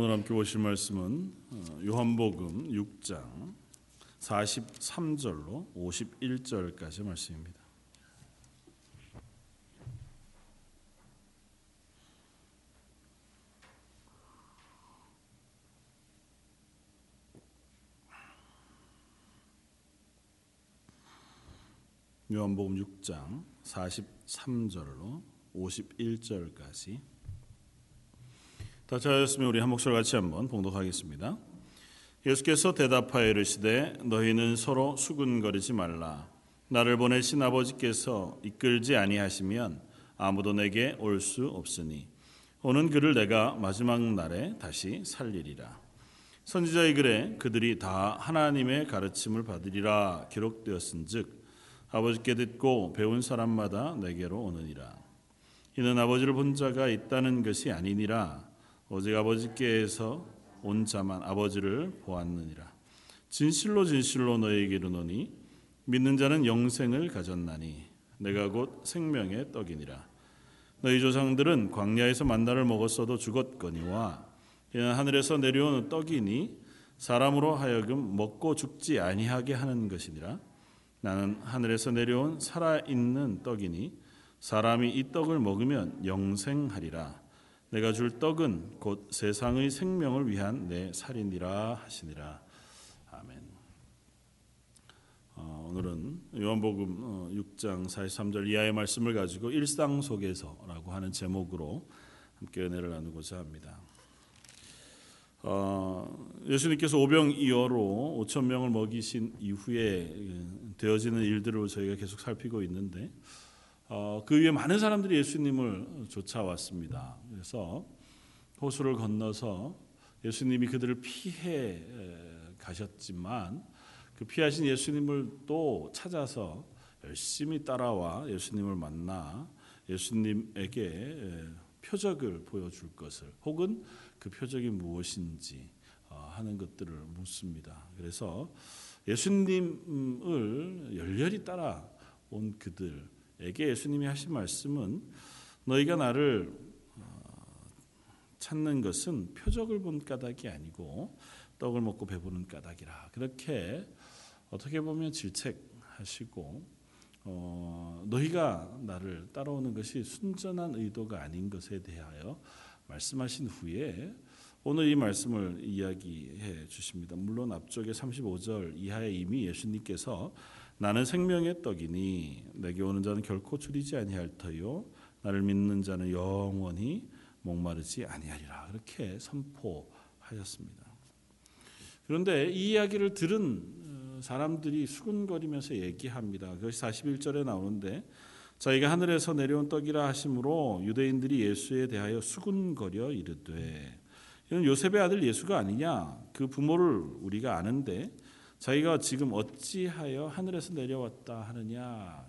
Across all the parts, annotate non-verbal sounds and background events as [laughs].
오늘 함께 보실 말씀은 어, 요한복음 6장 43절로 51절까지 말씀입니다. 요한복음 6장 43절로 51절까지 다 찾았으면 우리 한 목소리 같이 한번 봉독하겠습니다. 예수께서 대답하여 이르시되 너희는 서로 수군거리지 말라 나를 보내신 아버지께서 이끌지 아니하시면 아무도 내게 올 수 없으니 오는 그를 내가 마지막 날에 다시 살리리라 선지자의 글에 그들이 다 하나님의 가르침을 받으리라 기록되었은즉 아버지께 듣고 배운 사람마다 내게로 오느니라. 이는 아버지를 본 자가 있다는 것이 아니니라. 오직 아버지께서 온 자만 아버지를 보았느니라. 진실로 진실로 너에게 이르노니 믿는 자는 영생을 가졌나니 내가 곧 생명의 떡이니라. 너희 조상들은 광야에서 만나를 먹었어도 죽었거니와 이는 하늘에서 내려오는 떡이니 사람으로 하여금 먹고 죽지 아니하게 하는 것이니라. 나는 하늘에서 내려온 살아 있는 떡이니 사람이 이 떡을 먹으면 영생하리라. 내가 줄 떡은 곧 세상의 생명을 위한 내 살이니라 하시니라. 아멘. 어, 오늘은 요한복음 6장 43절 이하의 말씀을 가지고 일상 속에서라고 하는 제목으로 함께 은혜를 나누고자 합니다. 어, 예수님께서 오병이어로 5천 명을 먹이신 이후에 그, 되어지는 일들을 저희가 계속 살피고 있는데 어, 그 위에 많은 사람들이 예수님을 쫓아왔습니다. 그래서 호수를 건너서 예수님이 그들을 피해 가셨지만 그 피하신 예수님을 또 찾아서 열심히 따라와 예수님을 만나 예수님에게 표적을 보여줄 것을 혹은 그 표적이 무엇인지 어, 하는 것들을 묻습니다. 그래서 예수님을 열렬히 따라온 그들 에게 예수님이 하신 말씀은 너희가 나를 어, 찾는 것은 표적을 본 까닭이 아니고 떡을 먹고 배부른 까닭이라. 그렇게 어떻게 보면 질책하시고 어, 너희가 나를 따라오는 것이 순전한 의도가 아닌 것에 대하여 말씀하신 후에 오늘 이 말씀을 이야기해 주십니다. 물론 앞쪽에 35절 이하에 이미 예수님께서 나는 생명의 떡이니 내게 오는 자는 결코 줄이지 아니할 터요 나를 믿는 자는 영원히 목마르지 아니하리라 그렇게 선포하셨습니다. 그런데 이 이야기를 들은 어, 사람들이 수군거리면서 얘기합니다. 그것이 41절에 나오는데 저희가 하늘에서 내려온 떡이라 하심으로 유대인들이 예수에 대하여 수군거려 이르되 이는 요셉의 아들 예수가 아니냐 그 부모를 우리가 아는데 자기가 지금 어찌하여 하늘에서 내려왔다 하느냐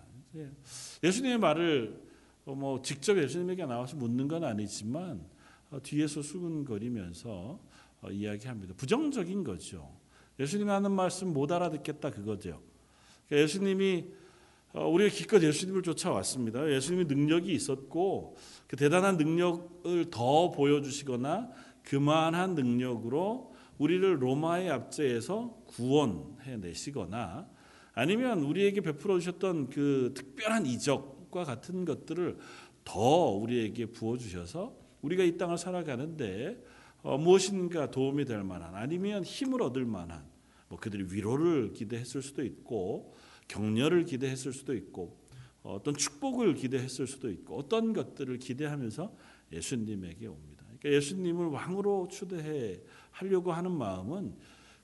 예수님의 말을 뭐 직접 예수님에게 나와서 묻는 건 아니지만 어, 뒤에서 수군거리면서 어, 이야기합니다. 부정적인 거죠. 예수님 하는 말씀 못 알아듣겠다 그거죠. 그러니까 예수님이 어, 우리가 기껏 예수님을 쫓아왔습니다. 예수님이 능력이 있었고 그 대단한 능력을 더 보여주시거나 그만한 능력으로 우리를 로마의 압제에서 구원해 내시거나 아니면 우리에게 베풀어 주셨던 그 특별한 이적과 같은 것들을 더 우리에게 부어 주셔서 우리가 이 땅을 살아가는데 어, 무엇인가 도움이 될 만한 아니면 힘을 얻을 만한 뭐 그들이 위로를 기대했을 수도 있고 격려를 기대했을 수도 있고 어떤 축복을 기대했을 수도 있고 어떤 것들을 기대하면서 예수님에게 옵니다. 그러니까 예수님을 왕으로 추대해 하려고 하는 마음은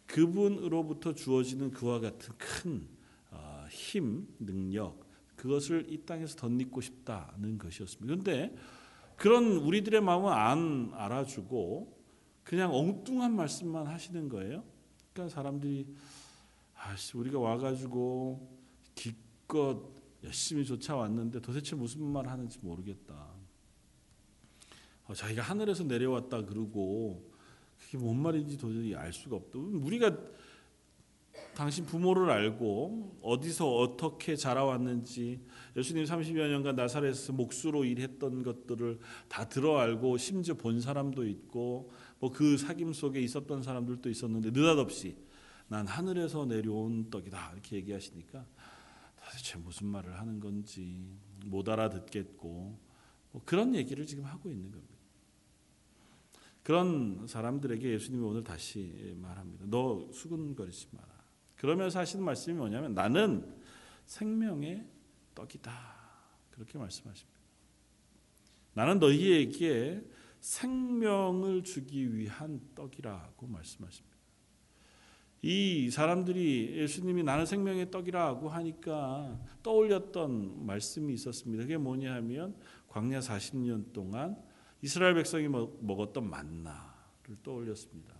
그분으로부터 주어지는 그와 같은 큰 어, 힘, 능력 그것을 이 땅에서 덧입고 싶다는 것이었습니다. 그런데 그런 우리들의 마음은 안 알아주고 그냥 엉뚱한 말씀만 하시는 거예요. 그러니까 사람들이 아씨 우리가 와가지고 기껏 열심히 쫓아왔는데 도대체 무슨 말 하는지 모르겠다. 어, 자기가 하늘에서 내려왔다 그러고 그게 뭔 말인지 도저히 알 수가 없다. 우리가 당신 부모를 알고 어디서 어떻게 자라왔는지 예수님 30여 년간 나사렛에서 목수로 일했던 것들을 다 들어 알고 심지어 본 사람도 있고 뭐 그 사귐 속에 있었던 사람들도 있었는데 느닷없이 난 하늘에서 내려온 떡이다 이렇게 얘기하시니까 도대체 무슨 말을 하는 건지 못 알아듣겠고 뭐 그런 얘기를 지금 하고 있는 겁니다. 그런 사람들에게 예수님이 오늘 다시 말합니다. 너 수근거리지 마라. 그러면서 하시는 말씀이 뭐냐면 나는 생명의 떡이다. 그렇게 말씀하십니다. 나는 너희에게 생명을 주기 위한 떡이라고 말씀하십니다. 이 사람들이 예수님이 나는 생명의 떡이라고 하니까 떠올렸던 말씀이 있었습니다. 그게 뭐냐 하면 광야 40년 동안 이스라엘 백성이 먹었던 만나를 떠올렸습니다.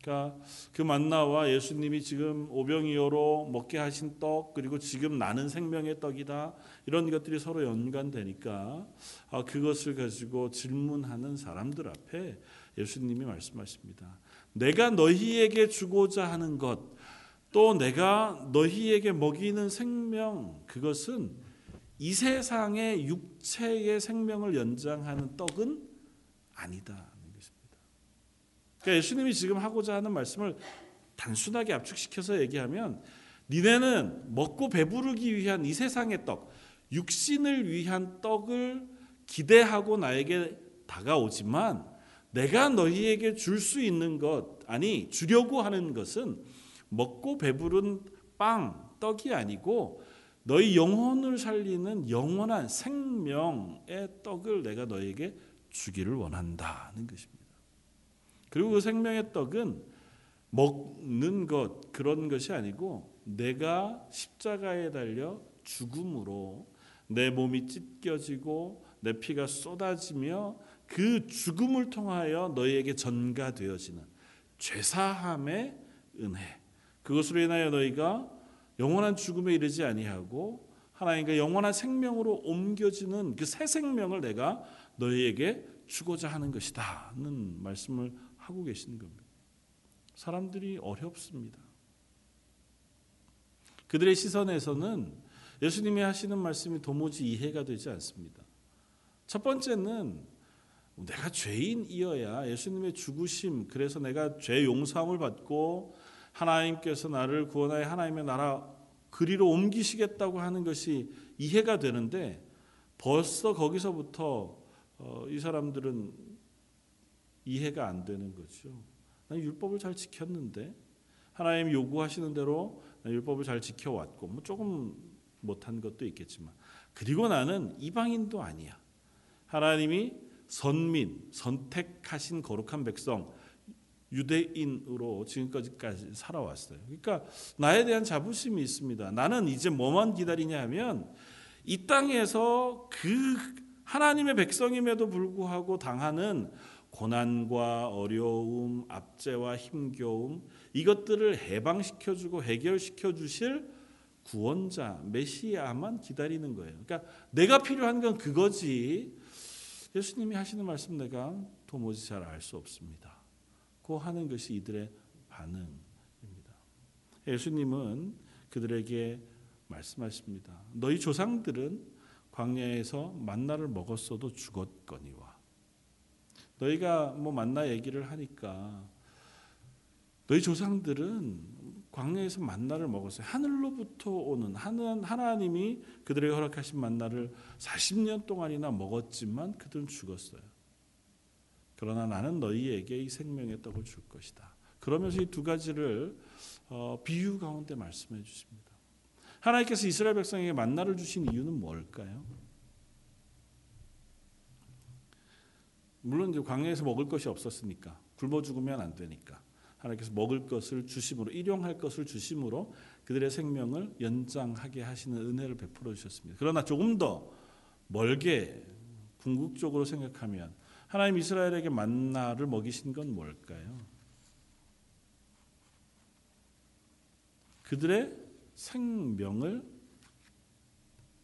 그러니까 그 만나와 예수님이 지금 오병이어로 먹게 하신 떡 그리고 지금 나는 생명의 떡이다 이런 것들이 서로 연관되니까 아, 그것을 가지고 질문하는 사람들 앞에 예수님이 말씀하십니다. 내가 너희에게 주고자 하는 것, 또 내가 너희에게 먹이는 생명, 그것은 이 세상의 육체의 생명을 연장하는 떡은 아니다. 그러니까 예수님이 지금 하고자 하는 말씀을 단순하게 압축시켜서 얘기하면 니네는 먹고 배부르기 위한 이 세상의 떡, 육신을 위한 떡을 기대하고 나에게 다가오지만 내가 너희에게 줄 수 있는 것, 아니, 주려고 하는 것은 먹고 배부른 빵, 떡이 아니고 너희 영혼을 살리는 영원한 생명의 떡을 내가 너에게 주기를 원한다는 것입니다. 그리고 그 생명의 떡은 먹는 것 그런 것이 아니고 내가 십자가에 달려 죽음으로 내 몸이 찢겨지고 내 피가 쏟아지며 그 죽음을 통하여 너희에게 전가되어지는 죄사함의 은혜. 그것으로 인하여 너희가 영원한 죽음에 이르지 아니하고 하나님과 영원한 생명으로 옮겨지는 그 새 생명을 내가 너희에게 주고자 하는 것이다는 말씀을 하고 계시는 겁니다. 사람들이 어렵습니다. 그들의 시선에서는 예수님이 하시는 말씀이 도무지 이해가 되지 않습니다. 첫 번째는 내가 죄인이어야 예수님의 죽으심, 그래서 내가 죄 용서함을 받고 하나님께서 나를 구원하여 하나님의 나라 그리로 옮기시겠다고 하는 것이 이해가 되는데 벌써 거기서부터 어, 이 사람들은 이해가 안 되는 거죠. 난 율법을 잘 지켰는데 하나님 요구하시는 대로 율법을 잘 지켜왔고 뭐 조금 못한 것도 있겠지만 그리고 나는 이방인도 아니야. 하나님이 선민 선택하신 거룩한 백성 유대인으로 지금까지까지 살아왔어요. 그러니까 나에 대한 자부심이 있습니다. 나는 이제 뭐만 기다리냐 하면 이 땅에서 그 하나님의 백성임에도 불구하고 당하는 고난과 어려움, 압제와 힘겨움 이것들을 해방시켜 주고 해결시켜 주실 구원자 메시아만 기다리는 거예요. 그러니까 내가 필요한 건 그거지. 예수님이 하시는 말씀 내가 도무지 잘 알 수 없습니다. 고 하는 것이 이들의 반응입니다. 예수님은 그들에게 말씀하십니다. 너희 조상들은 광야에서 만나를 먹었어도 죽었거니와. 너희가 뭐 만나 얘기를 하니까 너희 조상들은 광야에서 만나를 먹었어요. 하늘로부터 오는 하나님이 그들에게 허락하신 만나를 40년 동안이나 먹었지만 그들은 죽었어요. 그러나 나는 너희에게 이 생명의 떡을 줄 것이다. 그러면서 이 두 가지를 어, 비유 가운데 말씀해 주십니다. 하나님께서 이스라엘 백성에게 만나를 주신 이유는 뭘까요? 물론 이제 광야에서 먹을 것이 없었으니까 굶어 죽으면 안 되니까 하나님께서 먹을 것을 주심으로 일용할 것을 주심으로 그들의 생명을 연장하게 하시는 은혜를 베풀어 주셨습니다. 그러나 조금 더 멀게 궁극적으로 생각하면 하나님 이스라엘에게 만나를 먹이신 건 뭘까요? 그들의 생명을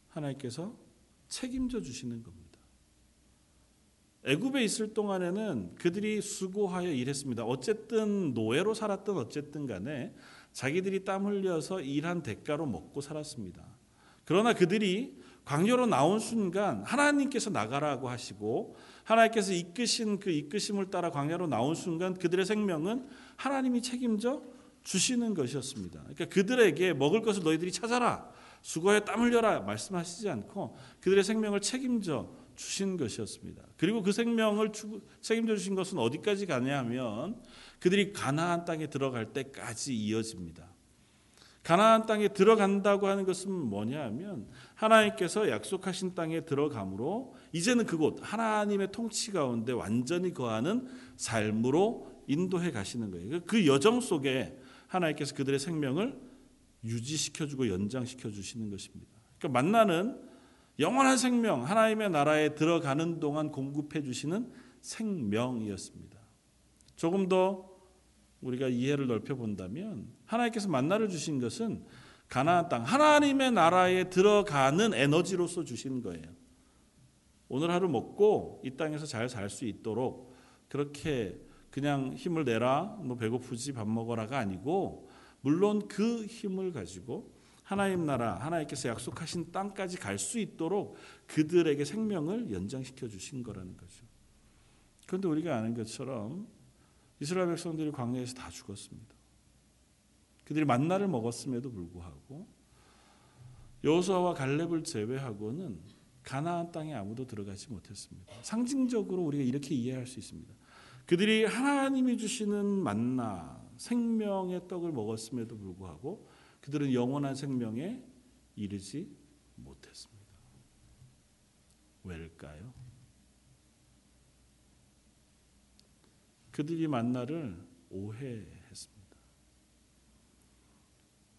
하나님께서 책임져 주시는 겁니다. 애굽에 있을 동안에는 그들이 수고하여 일했습니다. 어쨌든 노예로 살았던 어쨌든 간에 자기들이 땀 흘려서 일한 대가로 먹고 살았습니다. 그러나 그들이 광야로 나온 순간 하나님께서 나가라고 하시고 하나님께서 이끄신 그 이끄심을 따라 광야로 나온 순간 그들의 생명은 하나님이 책임져 주시는 것이었습니다. 그러니까 그들에게 먹을 것을 너희들이 찾아라. 수고해 땀 흘려라 말씀하시지 않고 그들의 생명을 책임져 주신 것이었습니다. 그리고 그 생명을 책임져 주신 것은 어디까지 가냐 하면 그들이 가나안 땅에 들어갈 때까지 이어집니다. 가나안 땅에 들어간다고 하는 것은 뭐냐 하면 하나님께서 약속하신 땅에 들어감으로 이제는 그곳 하나님의 통치 가운데 완전히 거하는 삶으로 인도해 가시는 거예요. 그 여정 속에 하나님께서 그들의 생명을 유지시켜 주고 연장시켜 주시는 것입니다. 그러니까 만나는 영원한 생명 하나님의 나라에 들어가는 동안 공급해 주시는 생명이었습니다. 조금 더 우리가 이해를 넓혀 본다면 하나님께서 만나를 주신 것은 가나안 땅 하나님의 나라에 들어가는 에너지로서 주신 거예요. 오늘 하루 먹고 이 땅에서 잘 살 수 있도록 그렇게 그냥 힘을 내라 뭐 배고프지 밥 먹어라가 아니고 물론 그 힘을 가지고 하나님 나라 하나님께서 약속하신 땅까지 갈 수 있도록 그들에게 생명을 연장시켜 주신 거라는 거죠. 그런데 우리가 아는 것처럼 이스라엘 백성들이 광야에서 다 죽었습니다. 그들이 만나를 먹었음에도 불구하고 여호수아와 갈렙을 제외하고는 가나안 땅에 아무도 들어가지 못했습니다. 상징적으로 우리가 이렇게 이해할 수 있습니다. 그들이 하나님이 주시는 만나 생명의 떡을 먹었음에도 불구하고 그들은 영원한 생명에 이르지 못했습니다. 왜일까요? 그들이 만나를 오해했습니다.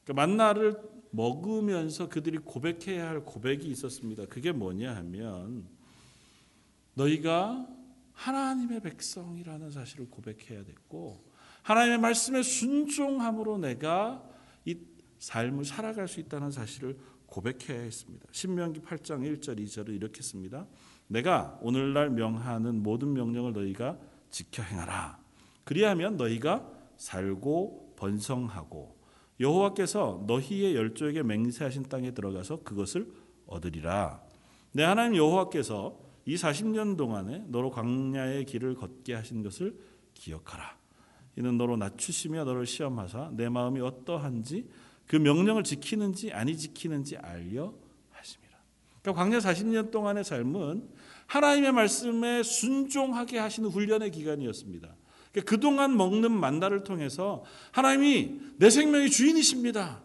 그러니까 만나를 먹으면서 그들이 고백해야 할 고백이 있었습니다. 그게 뭐냐 하면 너희가 하나님의 백성이라는 사실을 고백해야 됐고 하나님의 말씀에 순종함으로 내가 이 삶을 살아갈 수 있다는 사실을 고백해야 했습니다. 신명기 8장 1절 2절을 이렇게 씁니다. 내가 오늘날 명하는 모든 명령을 너희가 지켜 행하라. 그리하면 너희가 살고 번성하고 여호와께서 너희의 열조에게 맹세하신 땅에 들어가서 그것을 얻으리라. 내 하나님 여호와께서 이 40년 동안에 너로 광야의 길을 걷게 하신 것을 기억하라. 이는 너로 낮추시며 너를 시험하사 내 마음이 어떠한지 그 명령을 지키는지 아니 지키는지 알려 하심이라. 그러니까 광야 40년 동안의 삶은 하나님의 말씀에 순종하게 하시는 훈련의 기간이었습니다. 그러니까 그동안 먹는 만나를 통해서 하나님이 내 생명의 주인이십니다.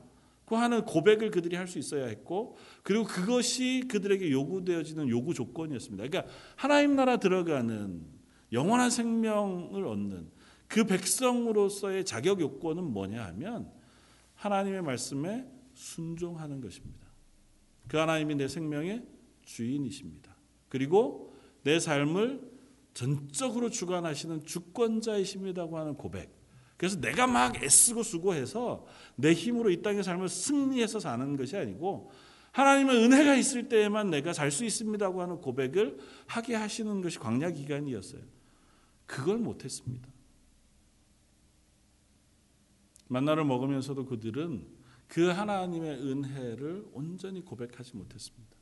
그 하는 고백을 그들이 할 수 있어야 했고 그리고 그것이 그들에게 요구되어지는 요구 조건이었습니다. 그러니까 하나님 나라 들어가는 영원한 생명을 얻는 그 백성으로서의 자격 요건은 뭐냐 하면 하나님의 말씀에 순종하는 것입니다. 그 하나님이 내 생명의 주인이십니다. 그리고 내 삶을 전적으로 주관하시는 주권자이십니다고 하는 고백. 그래서 내가 막 애쓰고 수고해서 내 힘으로 이 땅의 삶을 승리해서 사는 것이 아니고 하나님의 은혜가 있을 때에만 내가 살 수 있습니다고 하는 고백을 하게 하시는 것이 광야 기간이었어요. 그걸 못했습니다. 만나를 먹으면서도 그들은 그 하나님의 은혜를 온전히 고백하지 못했습니다.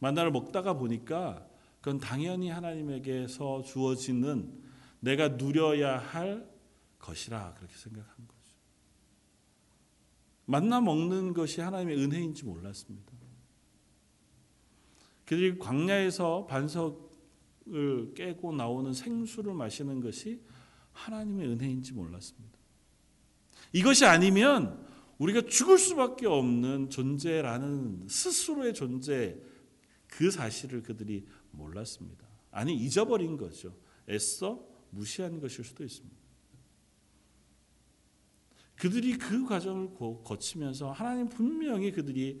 만나를 먹다가 보니까 그건 당연히 하나님에게서 주어지는 내가 누려야 할 것이라 그렇게 생각한 거죠. 만나 먹는 것이 하나님의 은혜인지 몰랐습니다. 그들이 광야에서 반석을 깨고 나오는 생수를 마시는 것이 하나님의 은혜인지 몰랐습니다. 이것이 아니면 우리가 죽을 수밖에 없는 존재라는 스스로의 존재 그 사실을 그들이 몰랐습니다. 아니 잊어버린 거죠. 애써 무시한 것일 수도 있습니다. 그들이 그 과정을 거치면서 하나님 분명히 그들이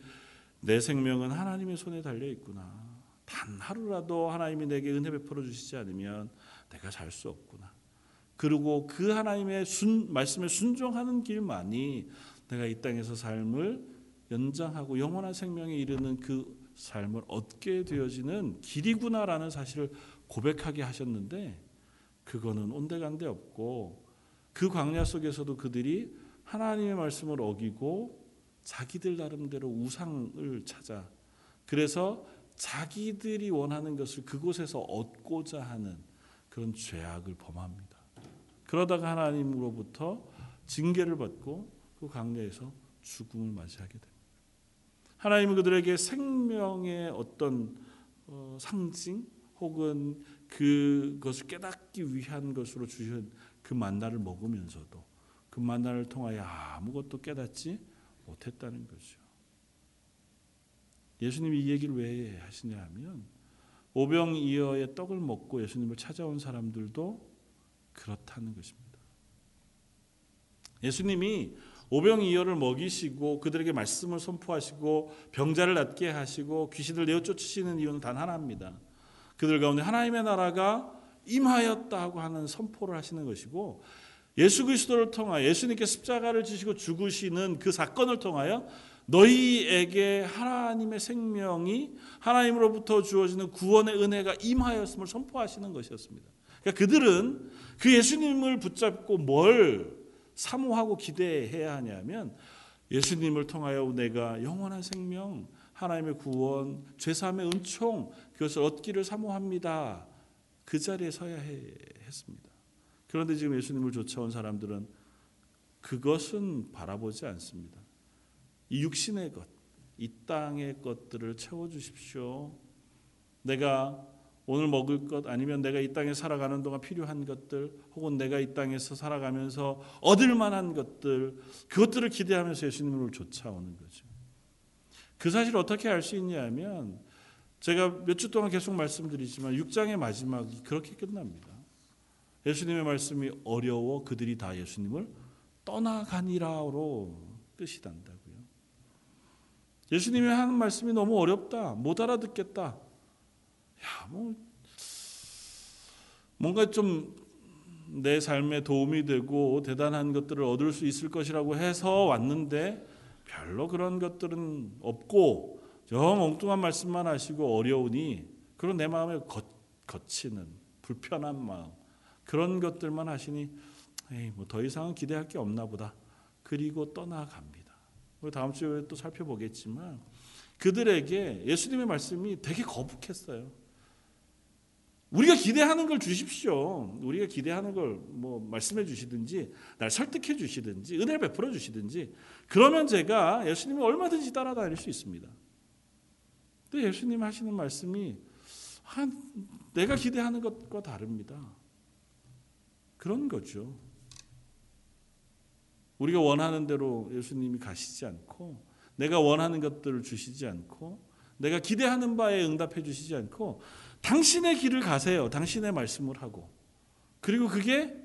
내 생명은 하나님의 손에 달려 있구나. 단 하루라도 하나님이 내게 은혜 베풀어 주시지 않으면 내가 살수 없구나. 그리고 그 하나님의 순, 말씀에 순종하는 길만이 내가 이 땅에서 삶을 연장하고 영원한 생명에 이르는 그 삶을 얻게 되어지는 길이구나라는 사실을 고백하게 하셨는데 그거는 온데간데 없고 그 광야 속에서도 그들이 하나님의 말씀을 어기고 자기들 나름대로 우상을 찾아 그래서 자기들이 원하는 것을 그곳에서 얻고자 하는 그런 죄악을 범합니다. 그러다가 하나님으로부터 징계를 받고 그 강야에서 죽음을 맞이하게 됩니다. 하나님은 그들에게 생명의 어떤 어, 상징 혹은 그것을 깨닫기 위한 것으로 주신 그 만나를 먹으면서도 그 만나를 통하여 아무것도 깨닫지 못했다는 거죠. 예수님이 이 얘기를 왜 하시냐 하면 오병이어의 떡을 먹고 예수님을 찾아온 사람들도 그렇다는 것입니다. 예수님이 오병이어를 먹이시고 그들에게 말씀을 선포하시고 병자를 낫게 하시고 귀신을 내어 쫓으시는 이유는 단 하나입니다. 그들 가운데 하나님의 나라가 임하였다고 하는 선포를 하시는 것이고 예수 그리스도를 통하여 예수님께 십자가를 지시고 죽으시는 그 사건을 통하여 너희에게 하나님의 생명이 하나님으로부터 주어지는 구원의 은혜가 임하였음을 선포하시는 것이었습니다. 그러니까 그들은 그 예수님을 붙잡고 뭘 사모하고 기대해야 하냐면 예수님을 통하여 내가 영원한 생명, 하나님의 구원, 죄사함의 은총 그것을 얻기를 사모합니다. 그 자리에 서야 했습니다. 그런데 지금 예수님을 쫓아온 사람들은 그것은 바라보지 않습니다. 이 육신의 것, 이 땅의 것들을 채워 주십시오. 내가 오늘 먹을 것 아니면 내가 이 땅에 살아가는 동안 필요한 것들 혹은 내가 이 땅에서 살아가면서 얻을 만한 것들 그것들을 기대하면서 예수님을 쫓아오는 거죠. 그 사실을 어떻게 알 수 있냐면 제가 몇 주 동안 계속 말씀드리지만 6장의 마지막이 그렇게 끝납니다. 예수님의 말씀이 어려워 그들이 다 예수님을 떠나가니라로 뜻이 단다고요. 예수님이 하는 말씀이 너무 어렵다. 못 알아듣겠다. 야, 뭐 뭔가 좀 내 삶에 도움이 되고 대단한 것들을 얻을 수 있을 것이라고 해서 왔는데 별로 그런 것들은 없고 영 엉뚱한 말씀만 하시고 어려우니 그런 내 마음에 거, 거치는 불편한 마음 그런 것들만 하시니 에이 뭐 더 이상은 기대할 게 없나 보다. 그리고 떠나갑니다. 다음 주에 또 살펴보겠지만 그들에게 예수님의 말씀이 되게 거북했어요. 우리가 기대하는 걸 주십시오. 우리가 기대하는 걸 뭐 말씀해 주시든지 날 설득해 주시든지 은혜를 베풀어 주시든지 그러면 제가 예수님을 얼마든지 따라다닐 수 있습니다. 또 예수님 하시는 말씀이 한 내가 기대하는 것과 다릅니다. 그런 거죠. 우리가 원하는 대로 예수님이 가시지 않고 내가 원하는 것들을 주시지 않고 내가 기대하는 바에 응답해 주시지 않고 당신의 길을 가세요. 당신의 말씀을 하고. 그리고 그게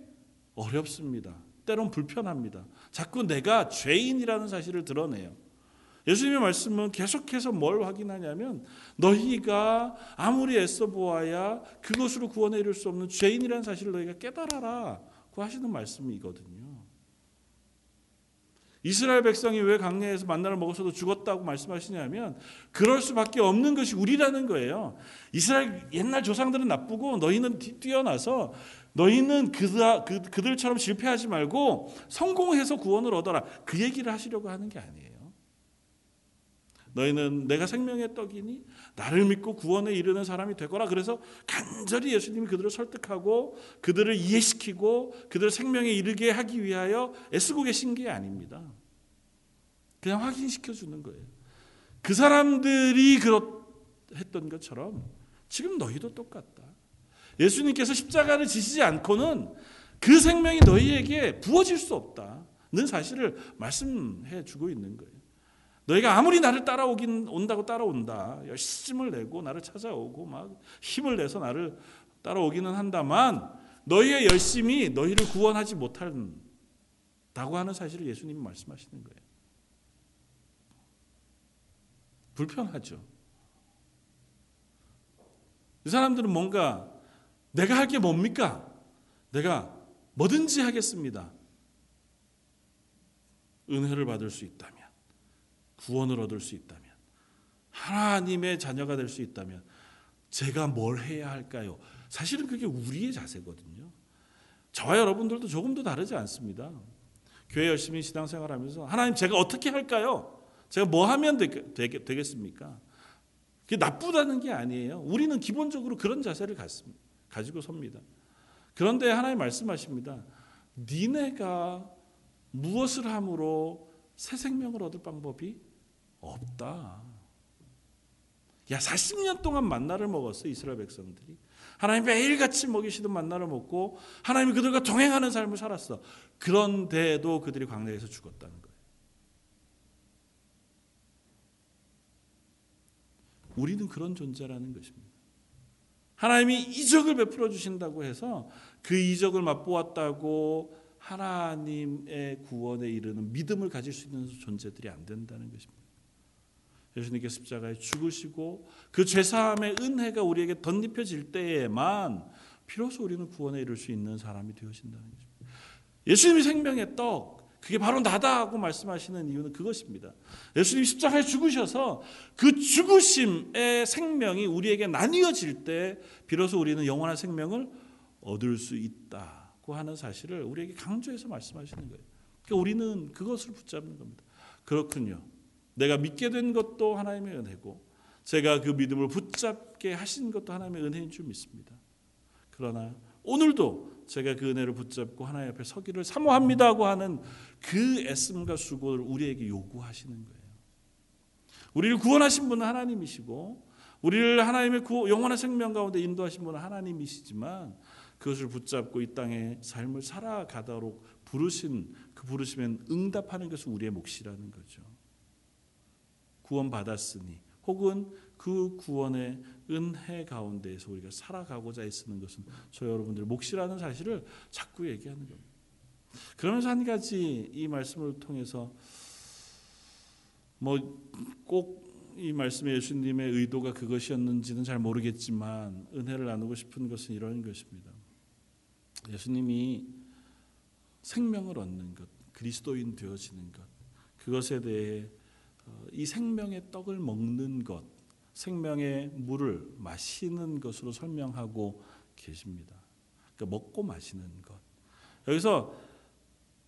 어렵습니다. 때론 불편합니다. 자꾸 내가 죄인이라는 사실을 드러내요. 예수님의 말씀은 계속해서 뭘 확인하냐면 너희가 아무리 애써 보아야 그것으로 구원에 이를 수 없는 죄인이라는 사실을 너희가 깨달아라고 하시는 말씀이거든요. 이스라엘 백성이 왜 강야에서 만나를 먹어서도 죽었다고 말씀하시냐면 그럴 수밖에 없는 것이 우리라는 거예요. 이스라엘 옛날 조상들은 나쁘고 너희는 뛰어나서 너희는 그들, 그들처럼 실패하지 말고 성공해서 구원을 얻어라. 그 얘기를 하시려고 하는 게 아니에요. 너희는 내가 생명의 떡이니 나를 믿고 구원에 이르는 사람이 되거라. 그래서 간절히 예수님이 그들을 설득하고 그들을 이해시키고 그들을 생명에 이르게 하기 위하여 애쓰고 계신 게 아닙니다. 그냥 확인시켜 주는 거예요. 그 사람들이 그렇했던 것처럼 지금 너희도 똑같다. 예수님께서 십자가를 지시지 않고는 그 생명이 너희에게 부어질 수 없다는 사실을 말씀해 주고 있는 거예요. 너희가 아무리 나를 따라오긴 온다고 따라온다. 열심을 내고 나를 찾아오고 막 힘을 내서 나를 따라오기는 한다만 너희의 열심이 너희를 구원하지 못한다고 하는 사실을 예수님이 말씀하시는 거예요. 불편하죠. 이 사람들은 뭔가 내가 할 게 뭡니까? 내가 뭐든지 하겠습니다. 은혜를 받을 수 있다면. 구원을 얻을 수 있다면 하나님의 자녀가 될 수 있다면 제가 뭘 해야 할까요? 사실은 그게 우리의 자세거든요. 저와 여러분들도 조금 도 다르지 않습니다. 교회 열심히 신앙생활 하면서 하나님 제가 어떻게 할까요? 제가 뭐 하면 되, 겠 습니까 그게 나쁘다는 게 아니에요. 우리는 기본적으로 그런 자세를 가지고 섭니다. 그런데 하나님 말씀하십니다. 니네가 무엇을 함으로 새 생명을 얻을 방법이 없다. 야, 40년 동안 만나를 먹었어, 이스라엘 백성들이. 하나님 매일같이 먹이시던 만나를 먹고 하나님이 그들과 동행하는 삶을 살았어. 그런데도 그들이 광야에서 죽었다는 거예요. 우리는 그런 존재라는 것입니다. 하나님이 이적을 베풀어 주신다고 해서 그 이적을 맛보았다고 하나님의 구원에 이르는 믿음을 가질 수 있는 존재들이 안 된다는 것입니다. 예수님께 십자가에 죽으시고 그 죄사함의 은혜가 우리에게 덧입혀질 때에만 비로소 우리는 구원에 이를 수 있는 사람이 되어진다는 것입니다. 예수님이 생명의 떡 그게 바로 나다 하고 말씀하시는 이유는 그것입니다. 예수님이 십자가에 죽으셔서 그 죽으심의 생명이 우리에게 나뉘어질 때 비로소 우리는 영원한 생명을 얻을 수 있다고 하는 사실을 우리에게 강조해서 말씀하시는 거예요. 그러니까 우리는 그것을 붙잡는 겁니다. 그렇군요. 내가 믿게 된 것도 하나님의 은혜고 제가 그 믿음을 붙잡게 하신 것도 하나님의 은혜인 줄 믿습니다. 그러나 오늘도 제가 그 은혜를 붙잡고 하나님 앞에 서기를 사모합니다고 하는 그 애씀과 수고를 우리에게 요구하시는 거예요. 우리를 구원하신 분은 하나님이시고 우리를 하나님의 영원한 생명 가운데 인도하신 분은 하나님이시지만 그것을 붙잡고 이 땅의 삶을 살아가도록 부르신 그 부르시면 응답하는 것은 우리의 몫이라는 거죠. 구원 받았으니 혹은 그 구원의 은혜 가운데에서 우리가 살아가고자 애쓰는 것은 저 여러분들의 몫이라는 사실을 자꾸 얘기하는 겁니다. 그러면서 한 가지 이 말씀을 통해서 뭐 꼭 이 말씀의 예수님의 의도가 그것이었는지는 잘 모르겠지만 은혜를 나누고 싶은 것은 이런 것입니다. 예수님이 생명을 얻는 것, 그리스도인 되어지는 것, 그것에 대해 어, 이 생명의 떡을 먹는 것, 생명의 물을 마시는 것으로 설명하고 계십니다. 그러니까 먹고 마시는 것. 여기서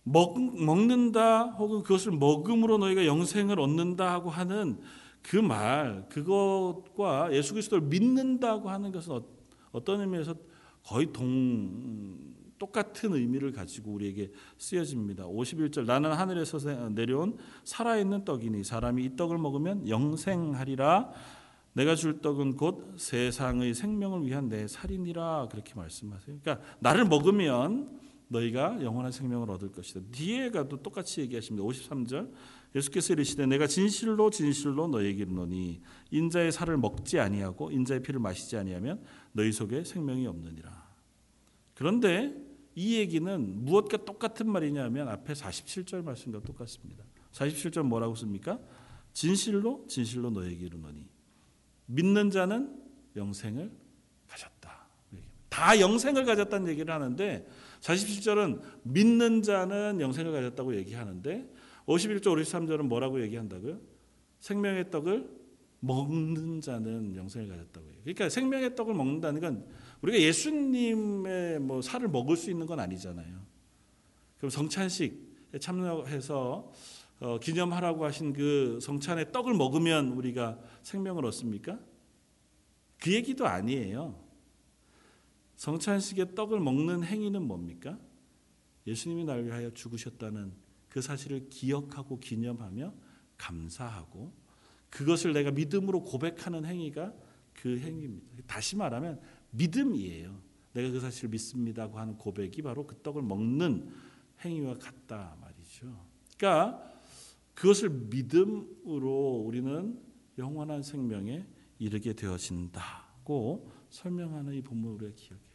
먹, 먹는다 혹은 그것을 먹음으로 너희가 영생을 얻는다 하고 하는 그 말, 그것과 예수 그리스도를 믿는다고 하는 것은 어떤 의미에서 거의 동 똑같은 의미를 가지고 우리에게 쓰여집니다. 51절 나는 하늘에서 내려온 살아있는 떡이니 사람이 이 떡을 먹으면 영생하리라 내가 줄 떡은 곧 세상의 생명을 위한 내 살이니라 그렇게 말씀하세요. 그러니까 나를 먹으면 너희가 영원한 생명을 얻을 것이다. 뒤에가 또 똑같이 얘기하십니다. 53절 예수께서 이르시되 내가 진실로 진실로 너희에게 이르노니 인자의 살을 먹지 아니하고 인자의 피를 마시지 아니하면 너희 속에 생명이 없느니라. 그런데 이 얘기는 무엇과 똑같은 말이냐면 앞에 47절 말씀과 똑같습니다. 47절 뭐라고 씁니까? 진실로 진실로 너희에게 이르노니 믿는 자는 영생을 가졌다. 다 영생을 가졌다는 얘기를 하는데 47절은 믿는 자는 영생을 가졌다고 얘기하는데 51절 53절은 뭐라고 얘기한다고요? 생명의 떡을 먹는 자는 영생을 가졌다고 해요. 그러니까 생명의 떡을 먹는다는 건 우리가 예수님의 뭐 살을 먹을 수 있는 건 아니잖아요. 그럼 성찬식에 참여해서 어, 기념하라고 하신 그 성찬의 떡을 먹으면 우리가 생명을 얻습니까? 그 얘기도 아니에요. 성찬식의 떡을 먹는 행위는 뭡니까? 예수님이 나를 위하여 죽으셨다는 그 사실을 기억하고 기념하며 감사하고 그것을 내가 믿음으로 고백하는 행위가 그 행위입니다. 다시 말하면 믿음이에요. 내가 그 사실을 믿습니다고 하는 고백이 바로 그 떡을 먹는 행위와 같다 말이죠. 그러니까 그것을 믿음으로 우리는 영원한 생명에 이르게 되어진다고 설명하는 이 본문을 우리가 기억해요.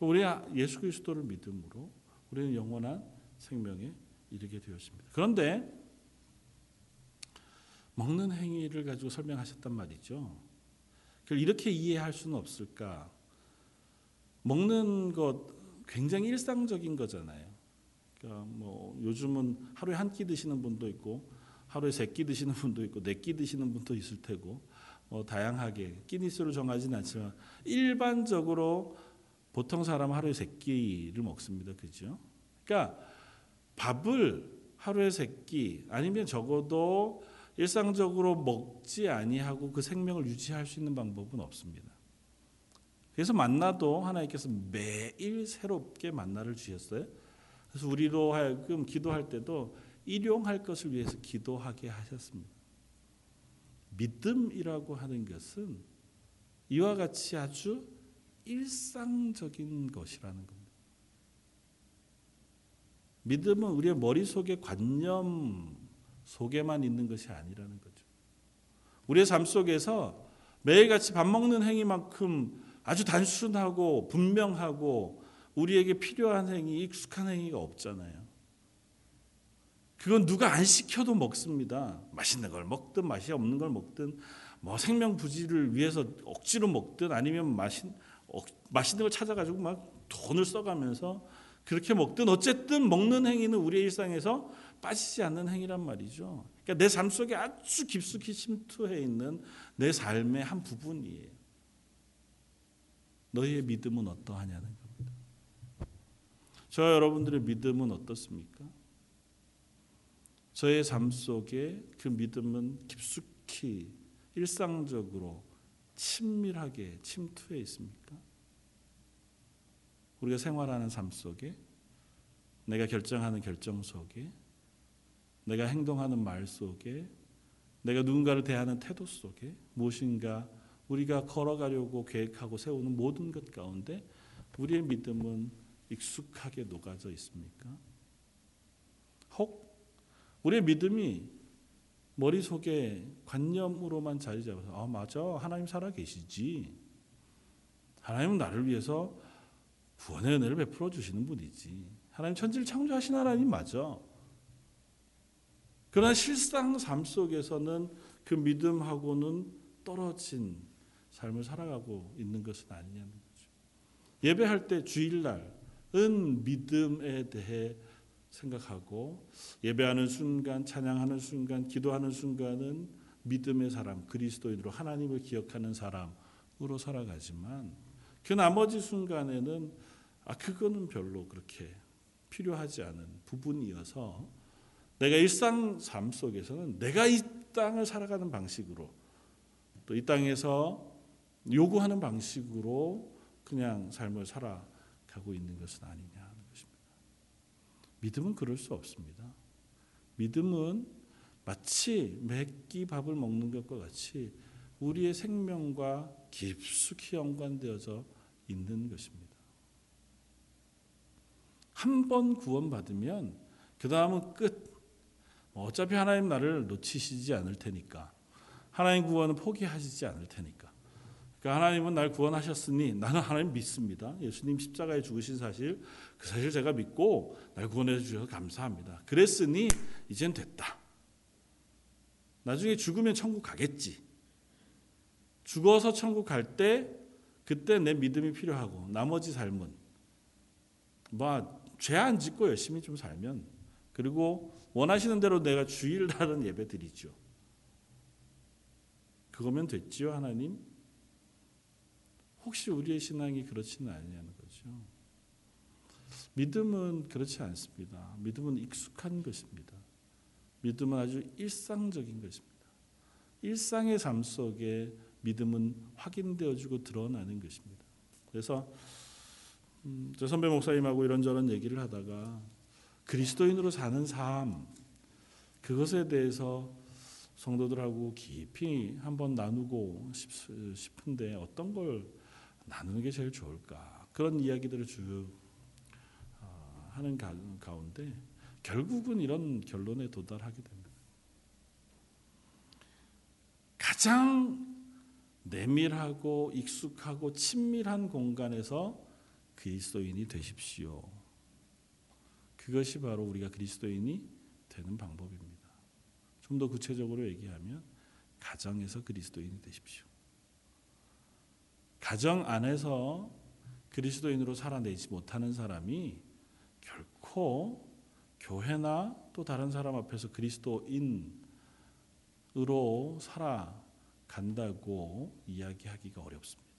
우리 예수 그리스도를 믿음으로 우리는 영원한 생명에 이르게 되었습니다. 그런데 먹는 행위를 가지고 설명하셨단 말이죠. 이렇게 이해할 수는 없을까? 먹는 것 굉장히 일상적인 거잖아요. 그러니까 뭐 요즘은 하루에 한 끼 드시는 분도 있고 하루에 세 끼 드시는 분도 있고 네 끼 드시는 분도 있을 테고 뭐 다양하게 끼니수를 정하지는 않지만 일반적으로 보통 사람 하루에 세 끼를 먹습니다. 그죠? 그러니까 밥을 하루에 세 끼 아니면 적어도 일상적으로 먹지 아니하고 그 생명을 유지할 수 있는 방법은 없습니다. 그래서 만나도 하나님께서 매일 새롭게 만나를 주셨어요. 그래서 우리로 하여금 기도할 때도 일용할 것을 위해서 기도하게 하셨습니다. 믿음이라고 하는 것은 이와 같이 아주 일상적인 것이라는 겁니다. 믿음은 우리의 머릿속의 관념 속에만 있는 것이 아니라는 거죠. 우리의 삶 속에서 매일같이 밥 먹는 행위만큼 아주 단순하고 분명하고 우리에게 필요한 행위, 익숙한 행위가 없잖아요. 그건 누가 안 시켜도 먹습니다. 맛있는 걸 먹든 맛이 없는 걸 먹든 뭐 생명 부지를 위해서 억지로 먹든 아니면 맛있, 어, 맛있는 걸 찾아가지고 막 돈을 써가면서 그렇게 먹든 어쨌든 먹는 행위는 우리의 일상에서 빠지지 않는 행위란 말이죠. 그러니까 내 삶 속에 아주 깊숙이 침투해 있는 내 삶의 한 부분이에요. 너희의 믿음은 어떠하냐는 겁니다. 저 여러분들의 믿음은 어떻습니까? 저의 삶 속에 그 믿음은 깊숙이 일상적으로 친밀하게 침투해 있습니까? 우리가 생활하는 삶 속에 내가 결정하는 결정 속에 내가 행동하는 말 속에 내가 누군가를 대하는 태도 속에 무엇인가 우리가 걸어가려고 계획하고 세우는 모든 것 가운데 우리의 믿음은 익숙하게 녹아져 있습니까? 혹 우리의 믿음이 머릿속에 관념으로만 자리 잡아서 아 맞아 하나님 살아 계시지. 하나님은 나를 위해서 구원의 은혜를 베풀어 주시는 분이지. 하나님 천지를 창조하신 하나님 맞아 그러나 실상 삶 속에서는 그 믿음하고는 떨어진 삶을 살아가고 있는 것은 아니냐는 거죠. 예배할 때 주일날은 믿음에 대해 생각하고 예배하는 순간, 찬양하는 순간, 기도하는 순간은 믿음의 사람, 그리스도인으로 하나님을 기억하는 사람으로 살아가지만 그 나머지 순간에는 아 그거는 별로 그렇게 필요하지 않은 부분이어서 내가 일상 삶 속에서는 내가 이 땅을 살아가는 방식으로 또 이 땅에서 요구하는 방식으로 그냥 삶을 살아가고 있는 것은 아니냐 하는 것입니다. 믿음은 그럴 수 없습니다. 믿음은 마치 매끼 밥을 먹는 것과 같이 우리의 생명과 깊숙이 연관되어져 있는 것입니다. 한 번 구원받으면 그 다음은 끝. 뭐 어차피 하나님 나를 놓치시지 않을 테니까 하나님 구원은 포기하시지 않을 테니까 그러니까 하나님은 날 구원하셨으니 나는 하나님 믿습니다. 예수님 십자가에 죽으신 사실 그 사실 제가 믿고 날 구원해 주셔서 감사합니다. 그랬으니 이젠 됐다. 나중에 죽으면 천국 가겠지. 죽어서 천국 갈 때 그때 내 믿음이 필요하고 나머지 삶은 뭐 죄 안 짓고 열심히 좀 살면 그리고 원하시는 대로 내가 주일 날은 예배 드리죠. 그거면 됐지요, 하나님? 혹시 우리의 신앙이 그렇지는 않냐는 거죠. 믿음은 그렇지 않습니다. 믿음은 익숙한 것입니다. 믿음은 아주 일상적인 것입니다. 일상의 삶 속에 믿음은 확인되어지고 드러나는 것입니다. 그래서 음, 저 선배 목사님하고 이런저런 얘기를 하다가 그리스도인으로 사는 삶 그것에 대해서 성도들하고 깊이 한번 나누고 싶은데 어떤 걸 나누는 게 제일 좋을까 그런 이야기들을 쭉 어, 하는 가운데 결국은 이런 결론에 도달하게 됩니다. 가장 내밀하고 익숙하고 친밀한 공간에서 그리스도인이 되십시오. 그것이 바로 우리가 그리스도인이 되는 방법입니다. 좀 더 구체적으로 얘기하면 가정에서 그리스도인이 되십시오. 가정 안에서 그리스도인으로 살아내지 못하는 사람이 결코 교회나 또 다른 사람 앞에서 그리스도인으로 살아간다고 이야기하기가 어렵습니다.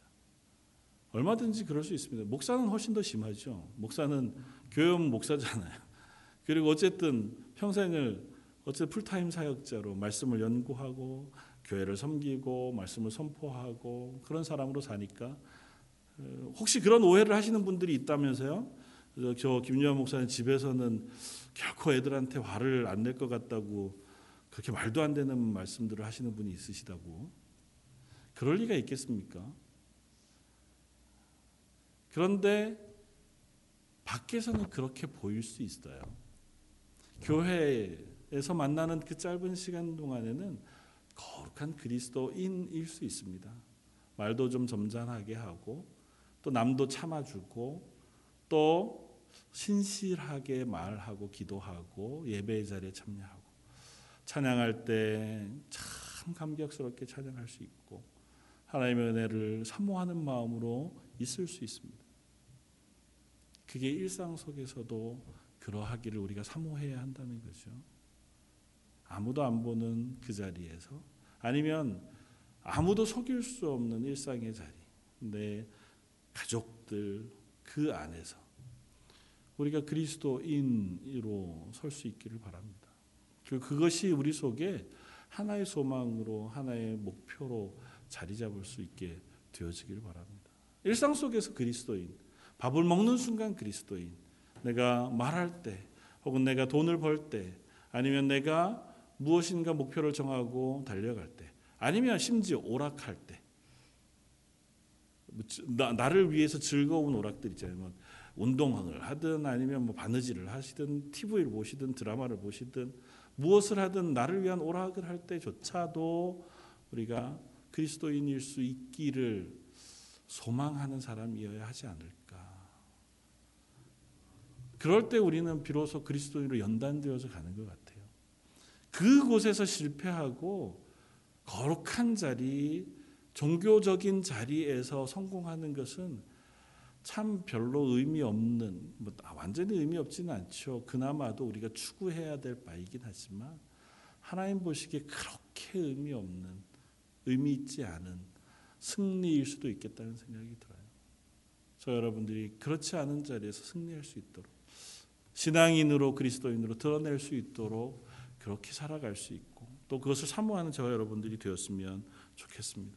얼마든지 그럴 수 있습니다. 목사는 훨씬 더 심하죠. 목사는 교회 목사잖아요. [laughs] 그리고 어쨌든 평생을 어쨌든 풀타임 사역자로 말씀을 연구하고 교회를 섬기고 말씀을 선포하고 그런 사람으로 사니까 어, 혹시 그런 오해를 하시는 분들이 있다면서요? 저 김유한 목사님 집에서는 결코 애들한테 화를 안 낼 것 같다고 그렇게 말도 안 되는 말씀들을 하시는 분이 있으시다고 그럴 리가 있겠습니까? 그런데 밖에서는 그렇게 보일 수 있어요. 교회에서 만나는 그 짧은 시간 동안에는 거룩한 그리스도인일 수 있습니다. 말도 좀 점잖하게 하고 또 남도 참아주고 또 신실하게 말하고 기도하고 예배의 자리에 참여하고 찬양할 때 참 감격스럽게 찬양할 수 있고 하나님의 은혜를 사모하는 마음으로 있을 수 있습니다. 그게 일상 속에서도 그러하기를 우리가 사모해야 한다는 거죠. 아무도 안 보는 그 자리에서 아니면 아무도 속일 수 없는 일상의 자리, 내 가족들 그 안에서 우리가 그리스도인으로 설 수 있기를 바랍니다. 그것이 우리 속에 하나의 소망으로 하나의 목표로 자리 잡을 수 있게 되어지기를 바랍니다. 일상 속에서 그리스도인, 밥을 먹는 순간 그리스도인, 내가 말할 때 혹은 내가 돈을 벌 때 아니면 내가 무엇인가 목표를 정하고 달려갈 때 아니면 심지어 오락할 때 나, 나를 위해서 즐거운 오락들 있잖아요. 뭐 운동을 하든 아니면 뭐 바느질을 하시든 TV를 보시든 드라마를 보시든 무엇을 하든 나를 위한 오락을 할 때조차도 우리가 그리스도인일 수 있기를 소망하는 사람이어야 하지 않을까. 그럴 때 우리는 비로소 그리스도인으로 연단되어서 가는 것 같아요. 그곳에서 실패하고 거룩한 자리, 종교적인 자리에서 성공하는 것은 참 별로 의미 없는, 뭐 완전히 의미 없지는 않죠. 그나마도 우리가 추구해야 될 바이긴 하지만 하나님 보시기에 그렇게 의미 없는, 의미 있지 않은 승리일 수도 있겠다는 생각이 들어요. 저 여러분들이 그렇지 않은 자리에서 승리할 수 있도록 신앙인으로 그리스도인으로 드러낼 수 있도록 그렇게 살아갈 수 있고 또 그것을 사모하는 저 여러분들이 되었으면 좋겠습니다.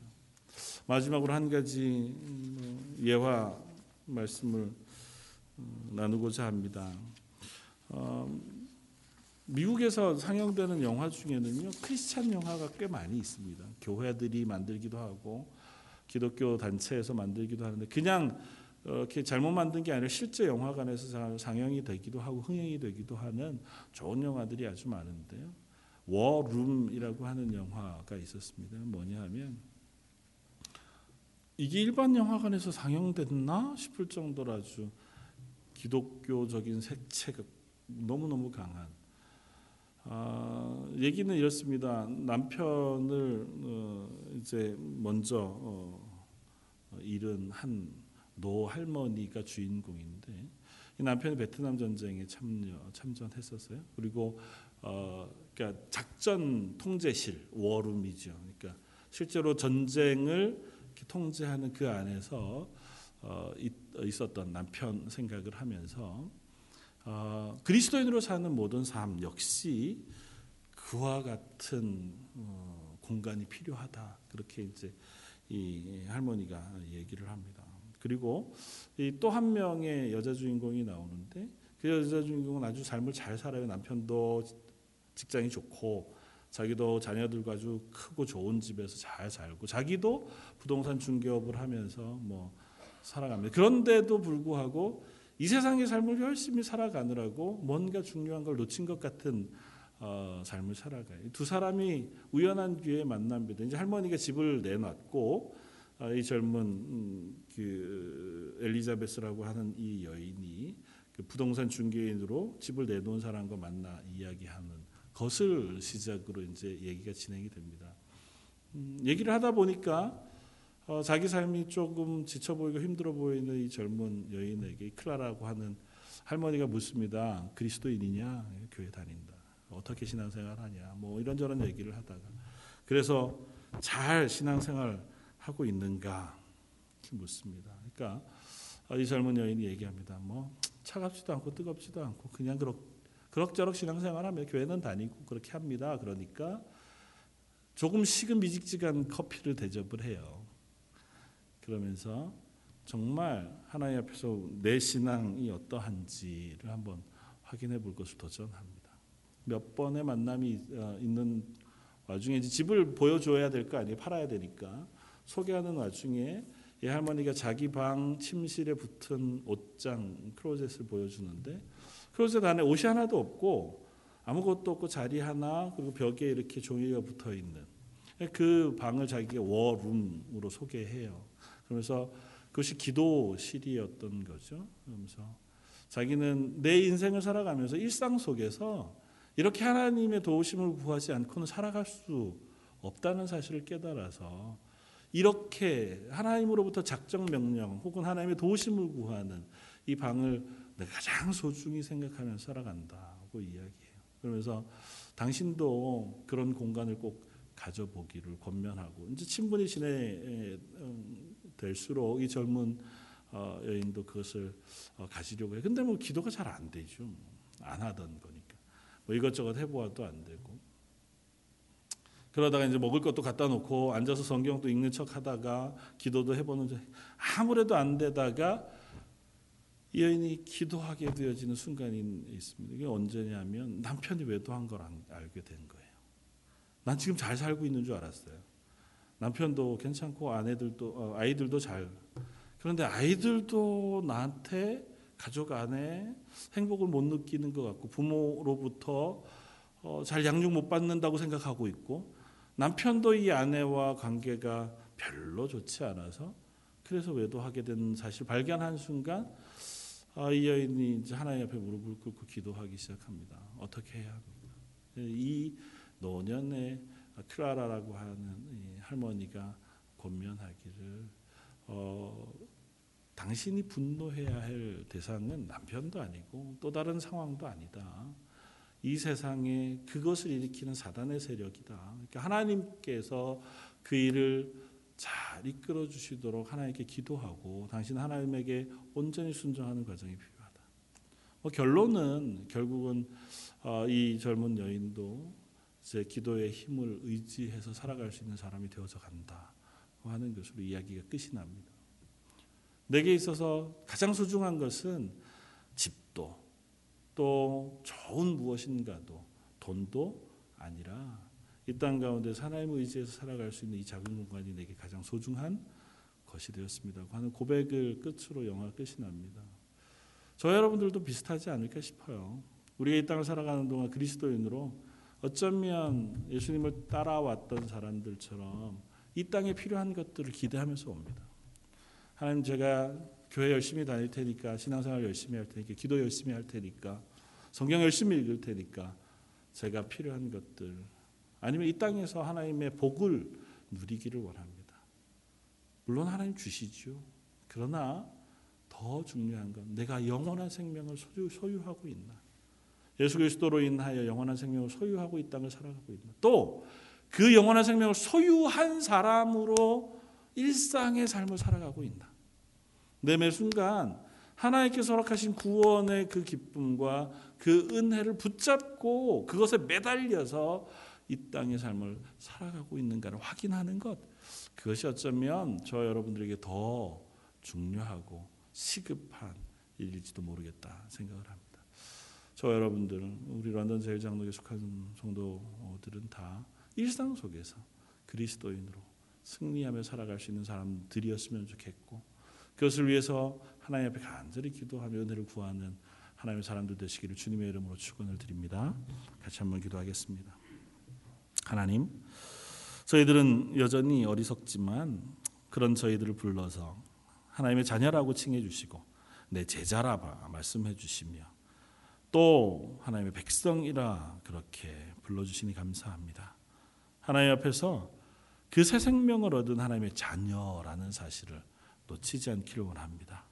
마지막으로 한 가지 음, 예화 말씀을 음, 나누고자 합니다. 어, 미국에서 상영되는 영화 중에는요 크리스찬 영화가 꽤 많이 있습니다. 교회들이 만들기도 하고 기독교 단체에서 만들기도 하는데 그냥 이렇게 잘못 만든 게 아니라 실제 영화관에서 상영이 되기도 하고 흥행이 되기도 하는 좋은 영화들이 아주 많은데요. 워룸이라고 하는 영화가 있었습니다. 뭐냐 하면 이게 일반 영화관에서 상영됐나 싶을 정도로 아주 기독교적인 색채가 너무너무 강한 아, 얘기는 이렇습니다. 남편을 어, 이제 먼저 어, 잃은 한 노 할머니가 주인공인데 남편이 베트남 전쟁에 참여 참전했었어요. 그리고 어 그러니까 작전 통제실 워룸이죠. 그러니까 실제로 전쟁을 통제하는 그 안에서 어 있었던 남편 생각을 하면서 어 그리스도인으로 사는 모든 삶 역시 그와 같은 어 공간이 필요하다. 그렇게 이제 이 할머니가 얘기를 합니다. 그리고 또 한 명의 여자 주인공이 나오는데 그 여자 주인공은 아주 삶을 잘 살아요. 남편도 직장이 좋고 자기도 자녀들과 아주 크고 좋은 집에서 잘 살고 자기도 부동산 중개업을 하면서 뭐 살아갑니다. 그런데도 불구하고 이 세상의 삶을 열심히 살아가느라고 뭔가 중요한 걸 놓친 것 같은 어, 삶을 살아가요. 두 사람이 우연한 기회에 만납니다. 이제 할머니가 집을 내놨고 어, 이 젊은 음, 그 엘리자베스라고 하는 이 여인이 그 부동산 중개인으로 집을 내놓은 사람과 만나 이야기하는 것을 시작으로 이제 얘기가 진행이 됩니다. 음, 얘기를 하다 보니까 어, 자기 삶이 조금 지쳐 보이고 힘들어 보이는 이 젊은 여인에게 클라라고 하는 할머니가 묻습니다. 그리스도인이냐? 교회 다닌다. 어떻게 신앙생활 하냐? 뭐 이런저런 얘기를 하다가 그래서 잘 신앙생활 하고 있는가? 묻습니다. 그러니까 이 젊은 여인이 얘기합니다. 뭐 차갑지도 않고 뜨겁지도 않고 그냥 그렇, 그럭저럭 신앙생활하며 교회는 다니고 그렇게 합니다. 그러니까 조금 식은 미직직한 커피를 대접을 해요. 그러면서 정말 하나님 앞에서 내 신앙이 어떠한지를 한번 확인해 볼 것을 도전합니다. 몇 번의 만남이 어, 있는 와중에 집을 보여줘야 될 거 아니에요. 팔아야 되니까 소개하는 와중에 이 할머니가 자기 방 침실에 붙은 옷장 크로젯을 보여주는데 크로젯 안에 옷이 하나도 없고 아무것도 없고 자리 하나 그리고 벽에 이렇게 종이가 붙어 있는 그 방을 자기가 워룸으로 소개해요. 그러면서 그것이 기도실이었던 거죠. 그러면서 자기는 내 인생을 살아가면서 일상 속에서 이렇게 하나님의 도우심을 구하지 않고는 살아갈 수 없다는 사실을 깨달아서 이렇게 하나님으로부터 작정 명령 혹은 하나님의 도우심을 구하는 이 방을 내가 가장 소중히 생각하면서 살아간다고 이야기해요. 그러면서 당신도 그런 공간을 꼭 가져보기를 권면하고 이제 친분이 진행될수록 이 젊은 어, 여인도 그것을 어, 가지려고 해. 근데 뭐 기도가 잘 안 되죠. 안 하던 거니까. 뭐 이것저것 해보아도 안 되고. 그러다가 이제 먹을 것도 갖다 놓고 앉아서 성경도 읽는 척 하다가 기도도 해보는데 아무래도 안 되다가 이 여인이 기도하게 되어지는 순간이 있습니다. 이게 언제냐면 남편이 외도한 걸 알게 된 거예요. 난 지금 잘 살고 있는 줄 알았어요. 남편도 괜찮고 아내들도 어, 아이들도 잘 그런데 아이들도 나한테 가족 안에 행복을 못 느끼는 것 같고 부모로부터 어, 잘 양육 못 받는다고 생각하고 있고 남편도 이 아내와 관계가 별로 좋지 않아서 그래서 외도하게 된 사실 발견한 순간 아, 이 여인이 이제 하나님 앞에 무릎을 꿇고 기도하기 시작합니다. 어떻게 해야 합니까? 이 노년의 크라라라고 하는 할머니가 권면하기를 어, 당신이 분노해야 할 대상은 남편도 아니고 또 다른 상황도 아니다. 이 세상에 그것을 일으키는 사단의 세력이다. 그러니까 하나님께서 그 일을 잘 이끌어 주시도록 하나님께 기도하고 당신 하나님에게 온전히 순종하는 과정이 필요하다. 뭐 결론은 결국은 어, 이 젊은 여인도 제 기도의 힘을 의지해서 살아갈 수 있는 사람이 되어서 간다 하는 것으로 이야기가 끝이 납니다. 내게 있어서 가장 소중한 것은 집도 또 좋은 무엇인가도 돈도 아니라 이 땅 가운데 하나님의 의지에서 살아갈 수 있는 이 작은 공간이 내게 가장 소중한 것이 되었습니다. 하는 고백을 끝으로 영화 끝이 납니다. 저 여러분들도 비슷하지 않을까 싶어요. 우리가 이 땅을 살아가는 동안 그리스도인으로 어쩌면 예수님을 따라왔던 사람들처럼 이 땅에 필요한 것들을 기대하면서 옵니다. 하나님 제가 교회 열심히 다닐 테니까 신앙생활 열심히 할 테니까 기도 열심히 할 테니까 성경 열심히 읽을 테니까 제가 필요한 것들 아니면 이 땅에서 하나님의 복을 누리기를 원합니다. 물론 하나님 주시죠. 그러나 더 중요한 건 내가 영원한 생명을 소유, 하고 있나. 예수 그리스도로 인하여 영원한 생명을 소유하고 이 땅을 살아가고 있나. 또 그 영원한 생명을 소유한 사람으로 일상의 삶을 살아가고 있나. 내매 순간 하나님께서 허락하신 구원의 그 기쁨과 그 은혜를 붙잡고 그것에 매달려서 이 땅의 삶을 살아가고 있는가를 확인하는 것. 그것이 어쩌면 저 여러분들에게 더 중요하고 시급한 일일지도 모르겠다 생각을 합니다. 저 여러분들은 우리 런던 제일장로에 속한 성도들은 다 일상 속에서 그리스도인으로 승리하며 살아갈 수 있는 사람들이었으면 좋겠고 그것을 위해서 하나님 앞에 간절히 기도하며 은혜를 구하는 하나님의 사람들 되시기를 주님의 이름으로 축원을 드립니다. 같이 한번 기도하겠습니다. 하나님, 저희들은 여전히 어리석지만 그런 저희들을 불러서 하나님의 자녀라고 칭해 주시고 내 제자라 말씀해 주시며 또 하나님의 백성이라 그렇게 불러 주시니 감사합니다. 하나님 앞에서 그 새 생명을 얻은 하나님의 자녀라는 사실을 놓치지 않기를 원합니다.